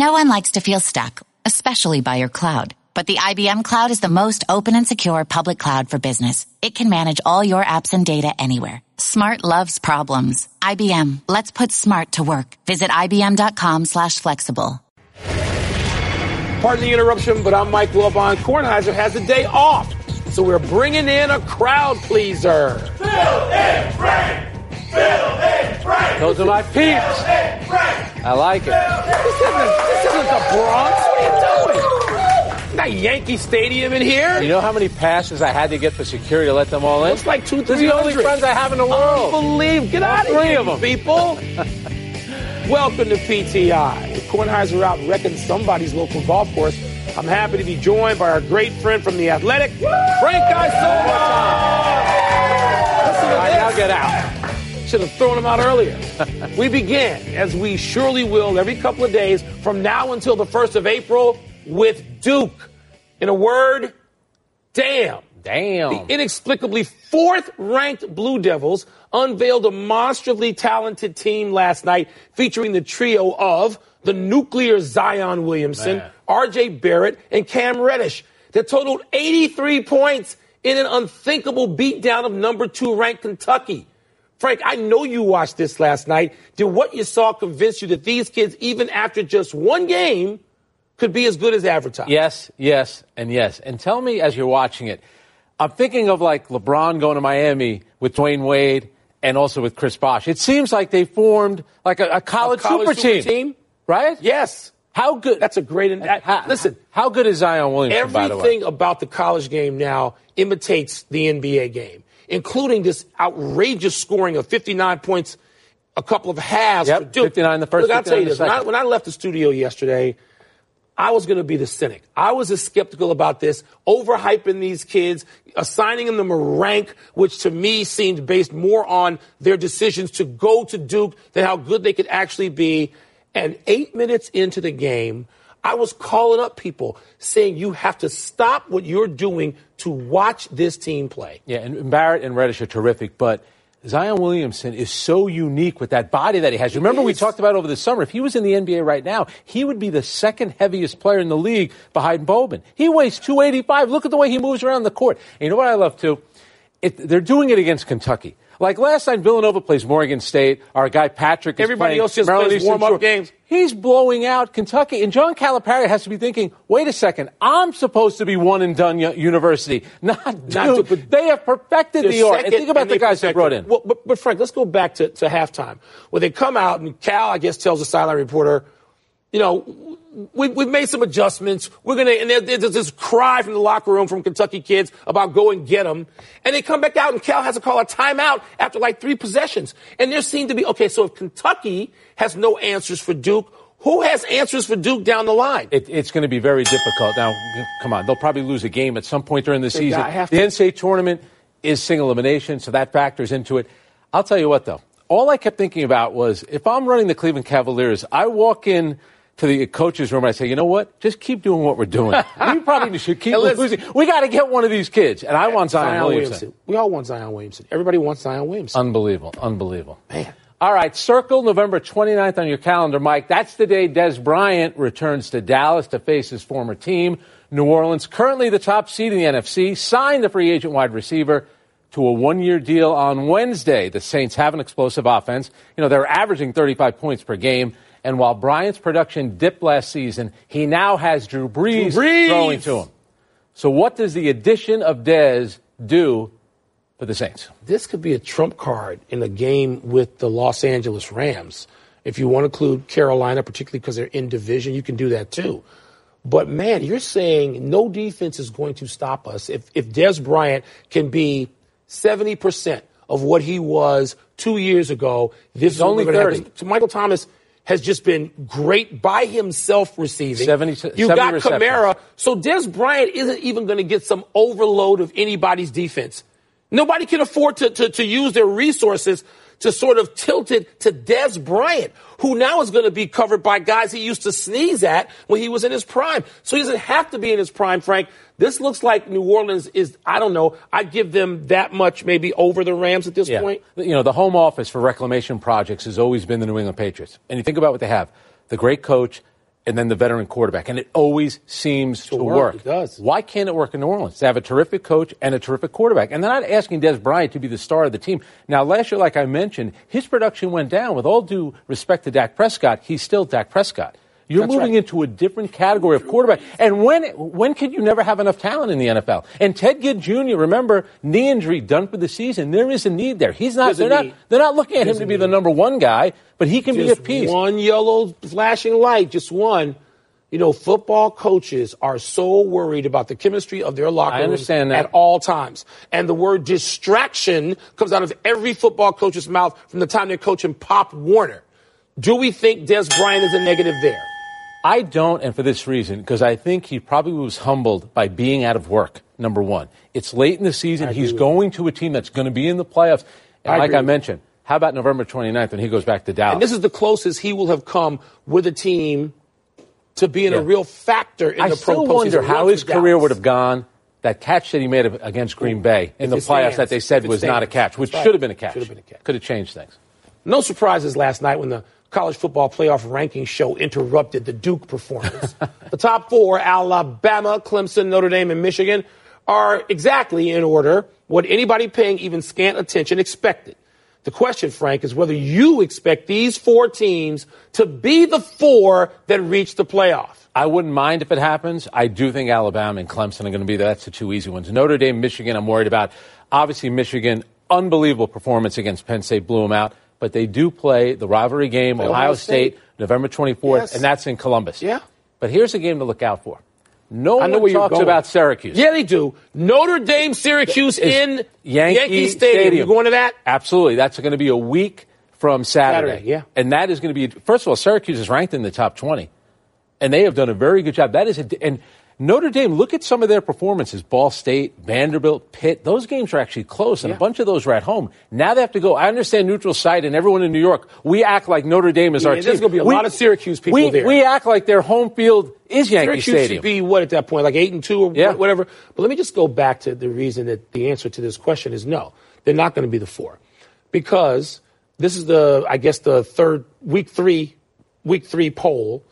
No one likes to feel stuck, especially by your cloud. But the IBM Cloud is the most open and secure public cloud for business. It can manage all your apps and data anywhere. Smart loves problems. IBM, let's put smart to work. Visit IBM.com slash flexible. Pardon the interruption, but I'm Mike Wilbon. Kornheiser has a day off, so we're bringing in a crowd pleaser. Bill and Frank! Bill and Frank! Those are my peeps. Bill and Frank! I like it. This isn't, this isn't the Bronx. What are you doing? Not Yankee Stadium in here. You know how many passes I had to get for security to let them all in? It's like two, three the only friends I have in the world. Unbelievable. Get out of Three here, of 'em. people. Welcome to PTI. With Kornheiser out wrecking somebody's local golf course, I'm happy to be joined by our great friend from The Athletic, Frank Isola. Listen to All right, this. now get out. Should have thrown him out earlier. we begin, as we surely will every couple of days from now until the 1st of April, with Duke. In a word, damn. Damn. The inexplicably fourth ranked Blue Devils unveiled a monstrously talented team last night featuring the trio of the nuclear Zion Williamson, Man. RJ Barrett, and Cam Reddish that totaled 83 points in an unthinkable beatdown of number two ranked Kentucky. Frank, I know you watched this last night. Did what you saw convince you that these kids, even after just one game, could be as good as advertised? Yes, yes, and yes. And tell me as you're watching it, I'm thinking of like LeBron going to Miami with Dwyane Wade and also with Chris Bosh. It seems like they formed like a, a college, A college super, super team? right? Yes. How good? That's a great. How- listen, how good is Zion Williamson? by the way? Everything about the college game now imitates the NBA game, including this outrageous scoring of 59 points, a couple of halves. Yep, for Duke. 59 in the first, Look, I'll tell you this. When I, when I left the studio yesterday, I was going to be the cynic. I was as skeptical about this, overhyping these kids, assigning them a rank, which to me seemed based more on their decisions to go to Duke than how good they could actually be. And eight minutes into the game, I was calling up people saying you have to stop what you're doing to watch this team play. Yeah, and Barrett and Reddish are terrific, but Zion Williamson is so unique with that body that he has. Remember, we talked about over the summer. If he was in the NBA right now, he would be the second heaviest player in the league behind Boban. He weighs 285. Look at the way he moves around the court. And you know what I love too? It, they're doing it against Kentucky. Like last night, Villanova plays Morgan State. Our guy Patrick is Everybody playing else just Maryland plays warm-up Shore. games. He's blowing out Kentucky. And John Calipari has to be thinking, wait a second, I'm supposed to be one and done university, not. Not Duke, but they have perfected They're the art. And think about the guys they brought in. Well, but, but Frank, let's go back to, to halftime. Where they come out and Cal, I guess, tells the sideline reporter, you know, we, we've made some adjustments. We're gonna, and there- there's this cry from the locker room from Kentucky kids about go and get them. And they come back out and Cal has to call a timeout after like three possessions. And there seemed to be, okay, so if Kentucky has no answers for Duke, who has answers for Duke down the line? It, it's going to be very difficult. Now, come on, they'll probably lose a game at some point during the season. I have The to- NCAA tournament is single elimination, so that factors into it. I'll tell you what, though. All I kept thinking about was if I'm running the Cleveland Cavaliers, I walk in to the coach's room and I say, you know what? Just keep doing what we're doing. we probably should keep losing. We got to get one of these kids. And I want Zion, Williamson. We all want Zion Williamson. Everybody wants Zion Williamson. Unbelievable. Unbelievable. Man. All right, circle November 29th on your calendar, Mike. That's the day Dez Bryant returns to Dallas to face his former team. New Orleans, currently the top seed in the NFC, signed the free agent wide receiver to a one year deal on Wednesday. The Saints have an explosive offense. You know, they're averaging 35 points per game. And while Bryant's production dipped last season, he now has Drew Brees, Drew Brees. throwing to him. So, what does the addition of Dez do for the Saints? this could be a trump card in a game with the Los Angeles Rams. If you want to include Carolina, particularly because they're in division, you can do that too. But man, you're saying no defense is going to stop us. If if Dez Bryant can be 70% of what he was two years ago, this is only we're gonna have. 30. So Michael Thomas has just been great by himself receiving. 70 you 70 got. Kamara. So Dez Bryant isn't even going to get some overload of anybody's defense. Nobody can afford to, to, to use their resources to sort of tilt it to Dez Bryant, who now is going to be covered by guys he used to sneeze at when he was in his prime. So he doesn't have to be in his prime, Frank. This looks like New Orleans is, I don't know, I'd give them that much maybe over the Rams at this point. You know, the home office for reclamation projects has always been the New England Patriots. And you think about what they have the great coach and then the veteran quarterback. And it always seems to, work. work. It does. Why can't it work in New Orleans? They have a terrific coach and a terrific quarterback. And they're not asking Dez Bryant to be the star of the team. Now, last year, like I mentioned, his production went down. With all due respect to Dak Prescott, he's still Dak Prescott. You're That's moving right. into a different category of quarterback. And when when could you never have enough talent in the NFL? And Ted Ginn Jr. Remember knee injury done for the season. There is a need there. He's not. There's They're not. need. They're not looking at him to be the number one guy, but he can be a piece. one yellow flashing light, just one. You know, football coaches are so worried about the chemistry of their locker I rooms understand that. at all times. And the word distraction comes out of every football coach's mouth from the time they're coaching Pop Warner. Do we think Dez Bryant is a negative there? I don't, and for this reason, because I think he probably was humbled by being out of work. Number one, it's late in the season. I He's going to a team that's going to be in the playoffs. And I like I mentioned, how about November 29th when he goes back to Dallas? And this is the closest he will have come with a team to being Yeah. a real factor in I the pro still wonder how his career Dallas. would have gone. That catch that he made against Green Bay in the playoffs stands. that they said was not a catch, which right. should have been a catch. Should have been a catch. Could have changed things. No surprises last night when the college football playoff ranking show interrupted the Duke performance. the top four, Alabama, Clemson, Notre Dame, and Michigan, are exactly in order what anybody paying even scant attention expected. The question, Frank, is whether you expect these four teams to be the four that reach the playoff. I wouldn't mind if it happens. I do think Alabama and Clemson are going to be that's the two easy ones. Notre Dame, Michigan, I'm worried about. Obviously, Michigan, unbelievable performance against Penn State, blew them out. But they do play the rivalry game, Ohio, Ohio State, State. November 24th, Yes. and that's in Columbus. Yeah. But here's a game to look out for. No I know one talks about Syracuse. Yeah, they do. Notre Dame, Syracuse Is in Yankee, Stadium. You going to that? Absolutely. That's going to be a week from Saturday. Saturday, yeah. And that is going to be, first of all, Syracuse is ranked in the top 20. And they have done a very good job. That is, a, and Notre Dame, look at some of their performances. Ball State, Vanderbilt, Pitt, those games are actually close, and Yeah. a bunch of those were at home. Now they have to go. I understand neutral site and everyone in New York, we act like Notre Dame is Yeah, our there's team. There's gonna be a We- lot of Syracuse people we, there. We act like their home field is Yankee Syracuse Stadium. should be what at that point, like eight and two or Yeah. whatever. But let me just go back to the reason that the answer to this question is no. They're not going to be the four, because this is the I guess the third week three week three poll.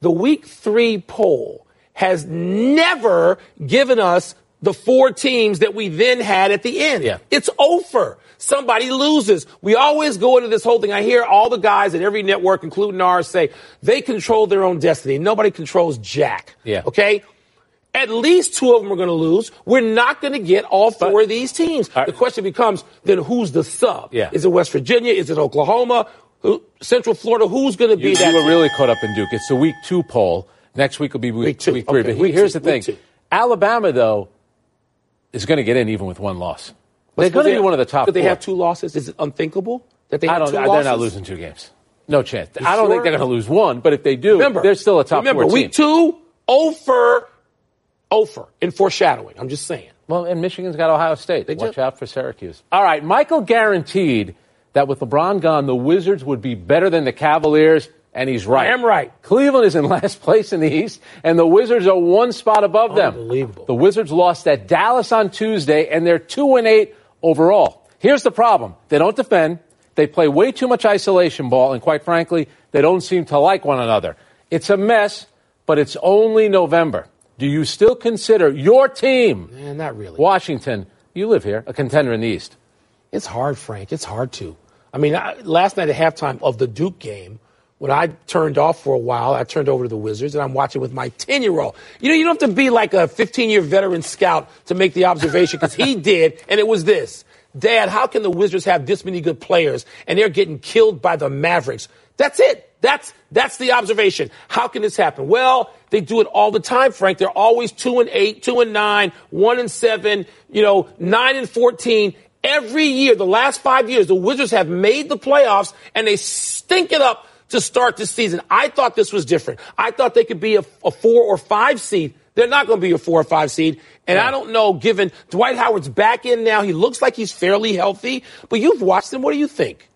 The week three poll has never given us the four teams that we then had at the end. Yeah. It's over. Somebody loses. We always go into this whole thing. I hear all the guys at every network, including ours, say they control their own destiny. Nobody controls Jack. Yeah. Okay? At least two of them are going to lose. We're not going to get all four But- of these teams. Right. The question becomes then who's the sub? Yeah. Is it West Virginia? Is it Oklahoma? Who, Central Florida? Who's going to be You, that? you were really caught up in Duke. It's the week two poll. Next week will be week, Week two. week three. Okay, but week here's two, the thing: two. Alabama, though, is going to get in even with one loss. They're going to be one of the top. Could they four. have two losses? Is it unthinkable that they have I don't. They're not losing two games. No chance. You I don't sure? think they're going to lose one. But if they do, Remember, they're still a top remember, four week team. two, over, over in foreshadowing. I'm just saying. Well, and Michigan's got Ohio State. They Watch do. out for Syracuse. All right, Michael guaranteed that with LeBron gone, the Wizards would be better than the Cavaliers, and he's right. I am right. Cleveland is in last place in the East, and the Wizards are one spot above them. Unbelievable. The Wizards lost at Dallas on Tuesday, and they're two and eight overall. Here's the problem: they don't defend. They play way too much isolation ball, and quite frankly, they don't seem to like one another. It's a mess, but it's only November. Do you still consider your team? Man, not really. Washington, you live here, a contender in the East. It's hard, Frank. It's hard to. I mean, I, last night at halftime of the Duke game, when I turned off for a while, I turned over to the Wizards and I'm watching with my 10 year old. You know, you don't have to be like a 15 year veteran scout to make the observation because he did, and it was this. Dad, how can the Wizards have this many good players and they're getting killed by the Mavericks? That's it. That's that's the observation. How can this happen? Well, they do it all the time, Frank. They're always two and eight, two and nine, one and seven, you know, nine and fourteen. Every year, the last five years, the Wizards have made the playoffs and they stink it up to start the season. I thought this was different. I thought they could be a, a four or five seed. They're not going to be a four or five seed. And I don't know, given Dwight Howard's back in now, he looks like he's fairly healthy, but you've watched him. What do you think?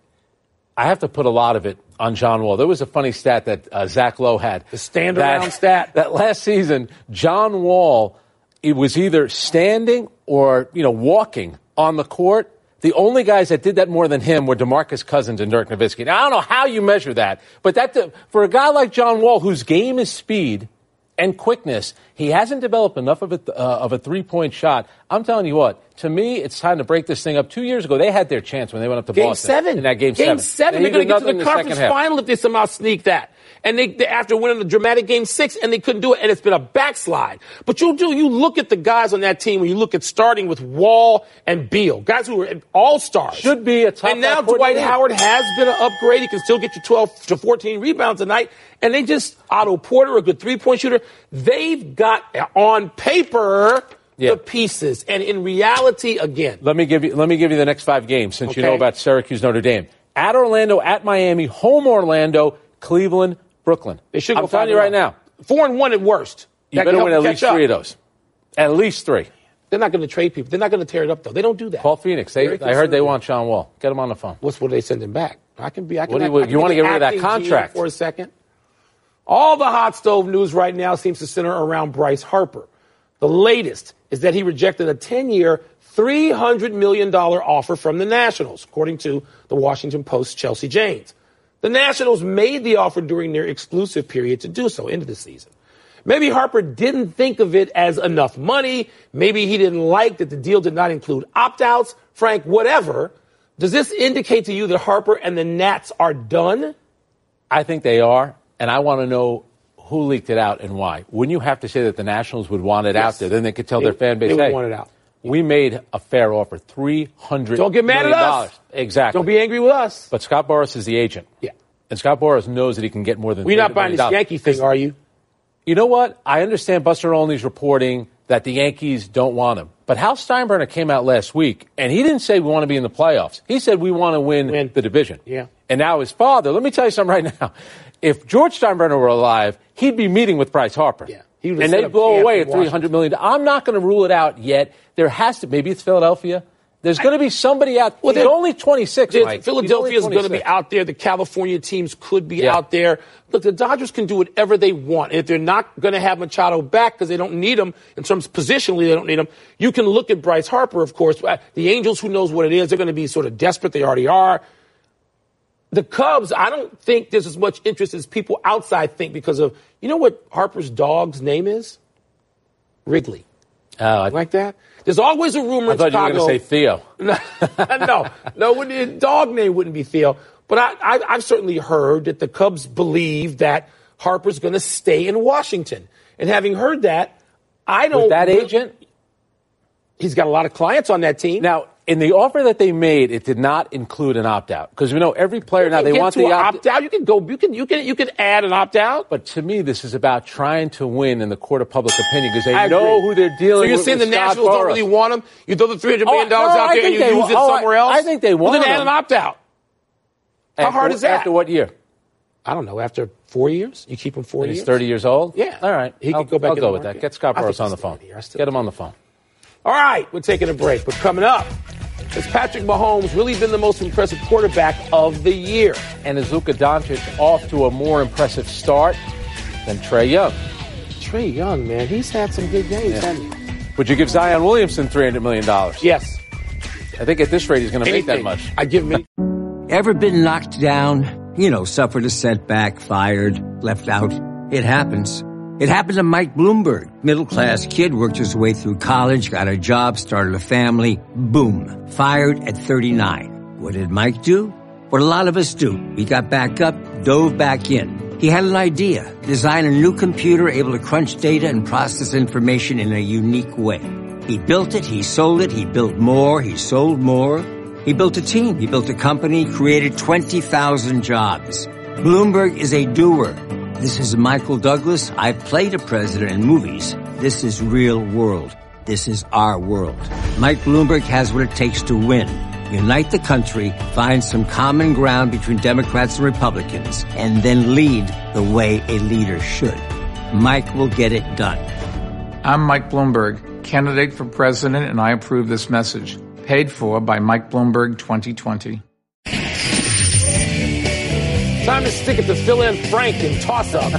I have to put a lot of it on John Wall. There was a funny stat that uh, Zach Lowe had. The stand that- around stat. That last season, John Wall, it was either standing or, you know, walking on the court The only guys that did that more than him were DeMarcus Cousins and Dirk Nowitzki. Now, I don't know how you measure that, but that for a guy like John Wall, whose game is speed and quickness, he hasn't developed enough of a, uh, of a three point shot. I'm telling you what, to me, it's time to break this thing up. Two years ago, they had their chance when they went up to game Boston. Seven. In that game, game seven. seven. They They're going to get to the conference final if they somehow sneak that. And they, they, after winning the dramatic game six, and they couldn't do it, and it's been a backslide. But you do, you look at the guys on that team when you look at starting with Wall and Beal, guys who are all stars. Should be a top And now Dwight Howard has been an upgrade. He can still get you 12 to 14 rebounds a night. And they just, Otto Porter, a good three point shooter. They've got on paper, Yeah. the pieces. And in reality, again, Let me give you let me give you the next five games since you know about Syracuse Notre Dame. At Orlando, at Miami, home Orlando, Cleveland, Brooklyn. they should I'm go telling you right now. Four and one at worst. You That better win at least up. three of those. At least three. They're not going to trade people. They're not going to tear it up, though. They don't do that. Call Phoenix. They, I heard they want John Wall. Get him on the phone. What's what are they sending back? I can be. I can. What do you- you wanna get rid of that contract. for a second? All the hot stove news right now seems to center around Bryce Harper. The latest is that he rejected a 10-year, $300 million offer from the Nationals, according to the Washington Post's Chelsea Janes. The Nationals made the offer during their exclusive period to do so into the season. Maybe Harper didn't think of it as enough money. Maybe he didn't like that the deal did not include opt outs. Frank, whatever. Does this indicate to you that Harper and the Nats are done? I think they are, and I want to know who leaked it out and why. Wouldn't you have to say that the Nationals would want it out there? Then they could tell They- their fan base, they would hey, want it out. We made a fair offer, three hundred. Don't get mad at us. Exactly. Don't be angry with us. But Scott Boras is the agent. Yeah. And Scott Boras knows that he can get more than. We're not buying this. Yankee thing, are you? You know what? I understand Buster Olney's reporting that the Yankees don't want him. But Hal Steinbrenner came out last week, and he didn't say we want to be in the playoffs. He said we want to win, Win. the division. Yeah. And now his father, let me tell you something right now. If George Steinbrenner were alive, he'd be meeting with Bryce Harper. Yeah. And they'd blow away at $300 million. I'm not going to rule it out yet. There has to, maybe it's Philadelphia. There's going to be somebody out. Well, Well, he's there- only 26, There's- Mike. He's Philadelphia is going to be out there. The California teams could be Yeah. out there. Look, the Dodgers can do whatever they want. If they're not going to have Machado back because they don't need him in terms positionally, they don't need him. You can look at Bryce Harper, of course. Uh, The Angels, who knows what it is, they're going to be sort of desperate. They already are. The Cubs, I don't think there's as much interest as people outside think because of, you know what Harper's dog's name is? Wrigley. Oh, I, Like that? There's always a rumor I thought you were going to say Theo. no, no, his dog name wouldn't be Theo. But I, I, I've certainly heard that the Cubs believe that Harper's going to stay in Washington. And having heard that, I don't. With that agent? he's got a lot of clients on that team. Now, in the offer that they made, it did not include an opt out because we know every player now they want to the opt out. You can go. You can. You can. You can add an opt out. But to me, this is about trying to win in the court of public opinion because they I know agree. who they're dealing with. So you're with. saying the with Scott Nationals don't really want him? You throw the three hundred million oh, oh, dollars no, out I there and you they use it oh, somewhere else? I think they well, want then add an opt out. How After- hard is that? After what year? I don't know. After four years, you keep him four years. he's 30 years old? Yeah. All right. He I'll, could go back I'll go the with that. Get Scott Boras on the phone. here. I still Get him on the phone. All right, we're taking a break, but coming up, has Patrick Mahomes really been the most impressive quarterback of the year? And is Luka Doncic off to a more impressive start than Trae Young? Trae Young, man, he's had some good games, hasn't he? Would you give Zion Williamson $300 million? Yes. I think at this rate he's going to make that much. I give him. Ever been knocked down? You know, suffered a setback, fired, left out. It happens. It happened to Mike Bloomberg. Middle class kid worked his way through college, got a job, started a family. Boom. Fired at 39. What did Mike do? What a lot of us do. We got back up, dove back in. He had an idea. Design a new computer able to crunch data and process information in a unique way. He built it, he sold it, he built more, he sold more. He built a team, he built a company, created 20,000 jobs. Bloomberg is a doer. This is Michael Douglas. I played a president in movies. This is real world. This is our world. Mike Bloomberg has what it takes to win. Unite the country, find some common ground between Democrats and Republicans, and then lead the way a leader should. Mike will get it done. I'm Mike Bloomberg, candidate for president, and I approve this message. Paid for by Mike Bloomberg 2020. Time to stick it to Phil and Frank and toss up.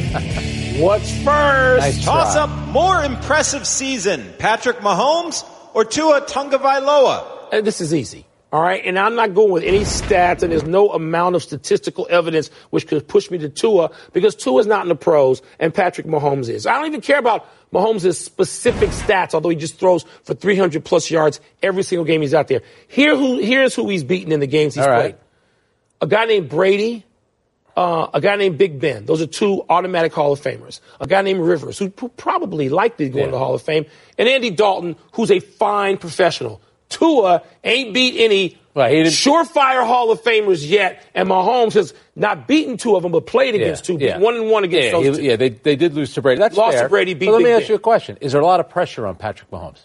What's first? Nice Toss try. up more impressive season, Patrick Mahomes or Tua Tagovailoa? Uh, this is easy. All right, and I'm not going with any stats, and there's no amount of statistical evidence which could push me to Tua because Tua is not in the pros, and Patrick Mahomes is. I don't even care about Mahomes' specific stats, although he just throws for 300 plus yards every single game he's out there. Here, who, here's who he's beaten in the games he's All right. played. A guy named Brady, uh, a guy named Big Ben. Those are two automatic Hall of Famers. A guy named Rivers, who probably likely to go Yeah. into the Hall of Fame, and Andy Dalton, who's a fine professional. Tua ain't beat any Right, surefire Hall of Famers yet, and Mahomes has not beaten two of them, but played against two, beat one and one against yeah, those he- two. yeah, they, they did lose to Brady. That's Lost to fair. Brady, beat But let me ask Ben. you a question: Is there a lot of pressure on Patrick Mahomes?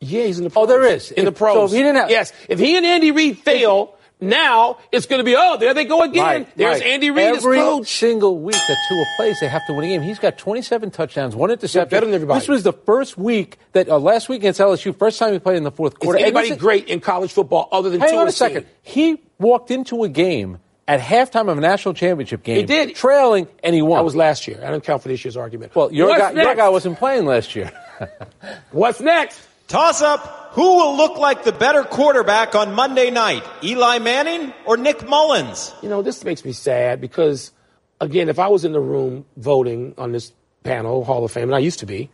Yeah, he's in the pros. Oh, there is. in the pros. so if he didn't have- yes, if he and Andy Reid fail, now it's going to be oh, there they go again. Right, There's right. Andy Reid as Every coach. single week that Tua plays, they have to win a game. He's got 27 touchdowns, one interception. better than everybody. This was the first week that uh, last week against LSU, first time he played in the fourth quarter. And anybody great in college football other than Hang Tua on a second. He walked into a game at halftime of a national championship game. He did. trailing, and he won. That was last year. I don't count for this year's argument. well, your guy, your guy wasn't playing last year. What's next? Toss up. Who will look like the better quarterback on Monday night? Eli Manning or Nick Mullens? You know, this makes me sad because, again, if I was in the room voting on this panel, Hall of Fame, and I used to be,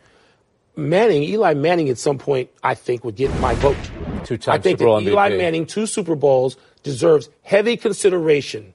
Manning, Eli Manning at some point, I think, would get my vote. Two-time I think Super Bowl that Eli Manning, two Super Bowls, deserves heavy consideration.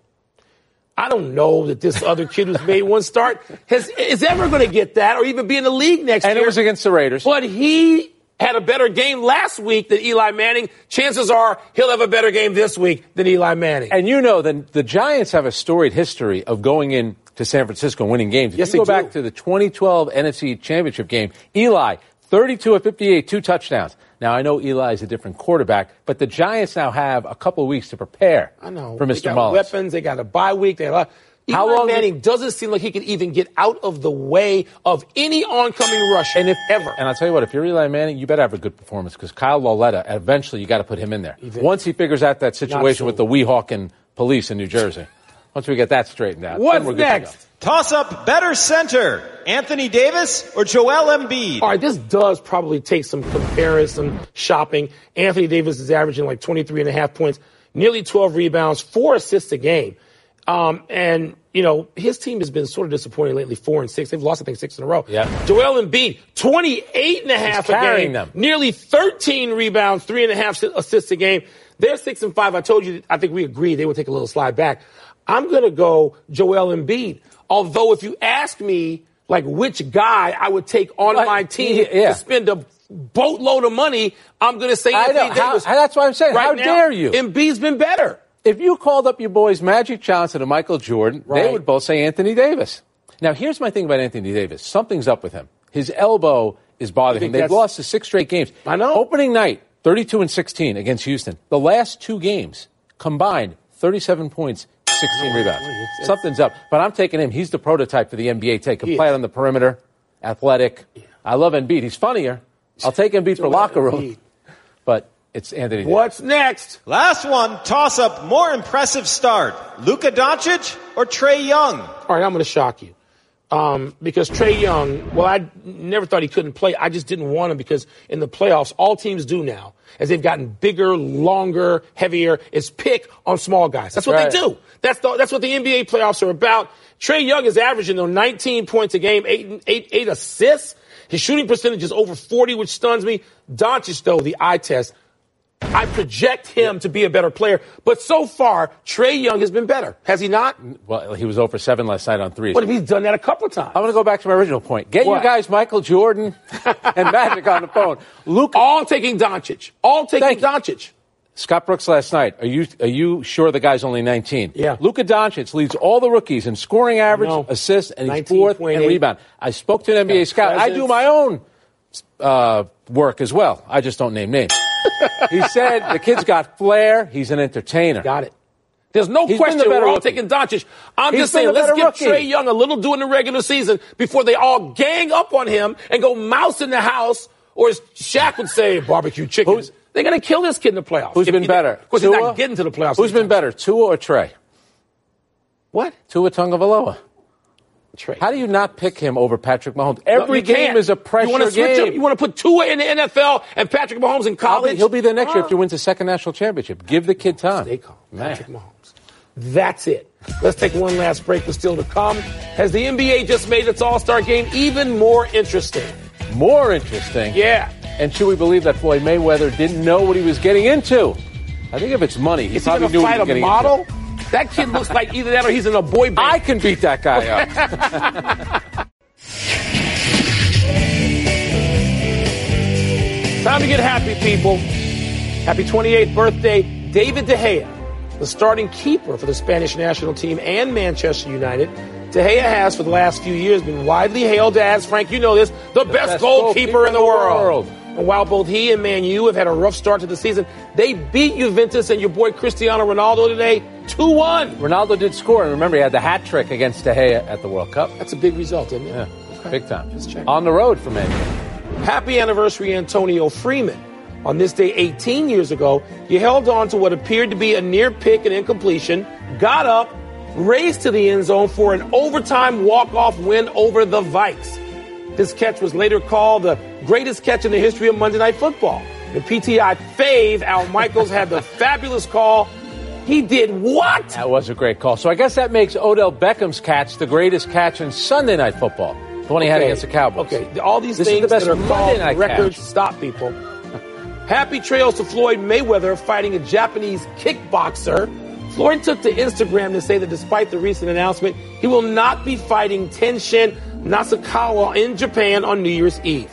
I don't know that this other kid who's made one start has, is ever going to get that or even be in the league next and year. And it was against the Raiders. But he had a better game last week than Eli Manning. Chances are he'll have a better game this week than Eli Manning. And you know, the, the Giants have a storied history of going in to San Francisco and winning games. If Yes, you go they back to the 2012 NFC Championship game, Eli, 32 of 58, two touchdowns. Now, I know Eli is a different quarterback, but the Giants now have a couple of weeks to prepare I know. for They Mr. got Mullens. weapons. They got a bye week. They got Eli How long Manning doesn't seem like he can even get out of the way of any oncoming rush And if ever. and I'll tell you what, if you're Eli Manning, you better have a good performance because Kyle Lauletta, eventually, you got to put him in there. Once he figures out that situation so. with the Weehawken police in New Jersey, once we get that straightened out, then What's we're good to next? go. Toss up better center. Anthony Davis or Joel Embiid? All right, this does probably take some comparison shopping. Anthony Davis is averaging like 23 and a half points, nearly 12 rebounds, four assists a game. Um, and, you know, his team has been sort of disappointing lately, four and six. They've lost, I think, six in a row. Yeah. Joel Embiid, 28 and a half a carrying game, them. nearly 13 rebounds, three and a half assists a game. They're six and five. I told you, I think we agreed they would take a little slide back. I'm going to go Joel Embiid. Although if you ask me, like, which guy I would take on my team Yeah. to spend a boatload of money, I'm going to say I Anthony know. How- that's what I'm saying. Right How now, dare you? Embiid's been better. If you called up your boys Magic Johnson and Michael Jordan, they would both say Anthony Davis. Now, here's my thing about Anthony Davis. Something's up with him. His elbow is bothering him. They've lost to six straight games. I know. Opening night, 32 and 16 against Houston. The last two games combined, 37 points, 16 rebounds. Something's up. But I'm taking him. He's the prototype for the NBA take. Can play on the perimeter, athletic. I love Embiid. He's funnier. I'll take Embiid for locker room. Embiid. But it's Anthony Davis. What's next? Last one. Toss up more impressive start. Luka Doncic or Trae Young? All right, I'm going to shock you. Um, because Trae Young, well, I never thought he couldn't play. I just didn't want him because in the playoffs, all teams do now, as they've gotten bigger, longer, heavier, is pick on small guys. That's, what right. they do. That's the, that's what the NBA playoffs are about. Trae Young is averaging though 19 points a game, eight, eight, eight assists. His shooting percentage is over 40, which stuns me. Doncic, though, the eye test, I project him to be a better player. But so far, Trae Young has been better. Has he not? Well, he was over 7 last night on three. What if he's done that a couple of times? I'm going to go back to my original point. Get What? you guys Michael Jordan and Magic on the phone. Luke All taking Doncic. All taking Thank you. Doncic. Scott Brooks last night. Are you are you sure the guy's only 19? Yeah. Luka Doncic leads all the rookies in scoring average, assists, and he's fourth in rebound. I spoke to an NBA scout. I do my own uh, work as well. I just don't name names. He said the kid's got flair. He's an entertainer. Got it. There's no He's question we're all rookie. taking Doncic. I'm He's just saying, let's give rookie. Trae Young a little during the regular season before they all gang up on him and go mouse in the house, or as Shaq would say, barbecue chicken. Who's- They're going to kill this kid in the playoffs. Who's If been he- better? Of course, he's not getting to the playoffs. Who's been anytime better, Tua or Trey? What? Tua Tagovailoa. Trade. How do you not pick him over Patrick Mahomes? Every No, game can't. is a pressure you wanna switch game. Him? You want to put Tua in the NFL and Patrick Mahomes in college? be- he'll be there next year Ah. if he wins the second national championship. Give the kid time. Stay calm. Man. Patrick Mahomes. That's it. Let's take one last break, but still to come. Has the NBA just made its All Star game even more interesting? More interesting. Yeah. And should we believe that Floyd Mayweather didn't know what he was getting into? I think if it's money, he Is probably to knew what fight he was a getting model? into. That kid looks like either that or he's in a boy band. I can beat that guy up. Time to get happy, people. Happy 28th birthday, David De Gea, the starting keeper for the Spanish national team and Manchester United. Gea has, for the last few years, been widely hailed as, Frank, you know this, the, best, best goalkeeper, goalkeeper in the, in the world. world. And while both he and Man U have had a rough start to the season, they beat Juventus and your boy Cristiano Ronaldo today 2 1. Ronaldo did score, and remember, he had the hat trick against De Gea at the World Cup. That's a big result, isn't it? Yeah, Okay. big time. Just checking. On the road for Man U. Happy anniversary, Antonio Freeman. On this day 18 years ago, you held on to what appeared to be a near pick and incompletion, got up, raced to the end zone for an overtime walk-off win over the Vikes. This catch was later called the greatest catch in the history of Monday Night Football. The PTI fave, Al Michaels, had the fabulous call. He did what? That was a great call. So I guess that makes Odell Beckham's catch the greatest catch in Sunday Night Football, the one he had against the Cowboys. Okay, all these This things the that are Monday called night records. catch. Stop, people. Happy trails to Floyd Mayweather fighting a Japanese kickboxer. Floyd took to Instagram to say that despite the recent announcement, he will not be fighting Tenshin Nasukawa in Japan on New Year's Eve.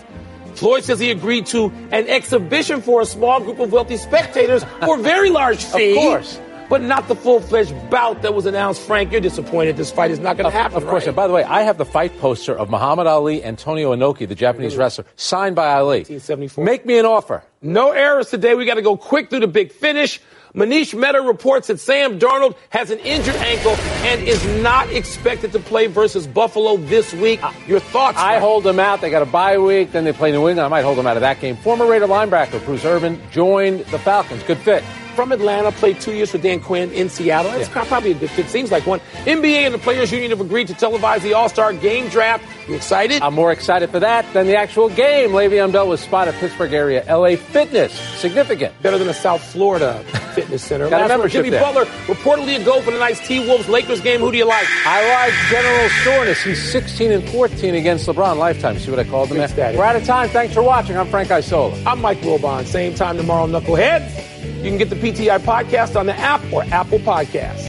Floyd says he agreed to an exhibition for a small group of wealthy spectators for a very large fee. Of course. But not the full-fledged bout that was announced. Frank, you're disappointed this fight is not going to happen. of course. right? And by the way, I have the fight poster of Muhammad Ali, and Antonio Inoki, the Japanese mm-hmm. wrestler, signed by Ali. 1974. Make me an offer. No errors today. We got to go quick through the big finish. Manish Mehta reports that Sam Darnold has an injured ankle and is not expected to play versus Buffalo this week. Your thoughts? I Frank? hold them out. They got a bye week, then they play New England. I might hold them out of that game. Former Raider linebacker Bruce Irvin joined the Falcons. Good fit. From Atlanta, played two years for Dan Quinn in Seattle. That's Yeah. probably a good fit. Seems like one. NBA and the Players Union have agreed to televise the All Star Game Draft. You excited? I'm more excited for that than the actual game. Le'Veon Bell was spotted Pittsburgh area, LA Fitness. Significant. Better than a South Florida fitness center. Got a Last one, membership Jimmy there. Butler reportedly a go for tonight's T Wolves Lakers game. Who do you like? I like General Soreness. He's 16 and 14 against LeBron lifetime. See what I called him there? Eh? We're out of time. Thanks for watching. I'm Frank Isola. I'm Mike Wilbon. Same time tomorrow, Knuckleheads. You can get the PTI podcast on the app or Apple Podcasts.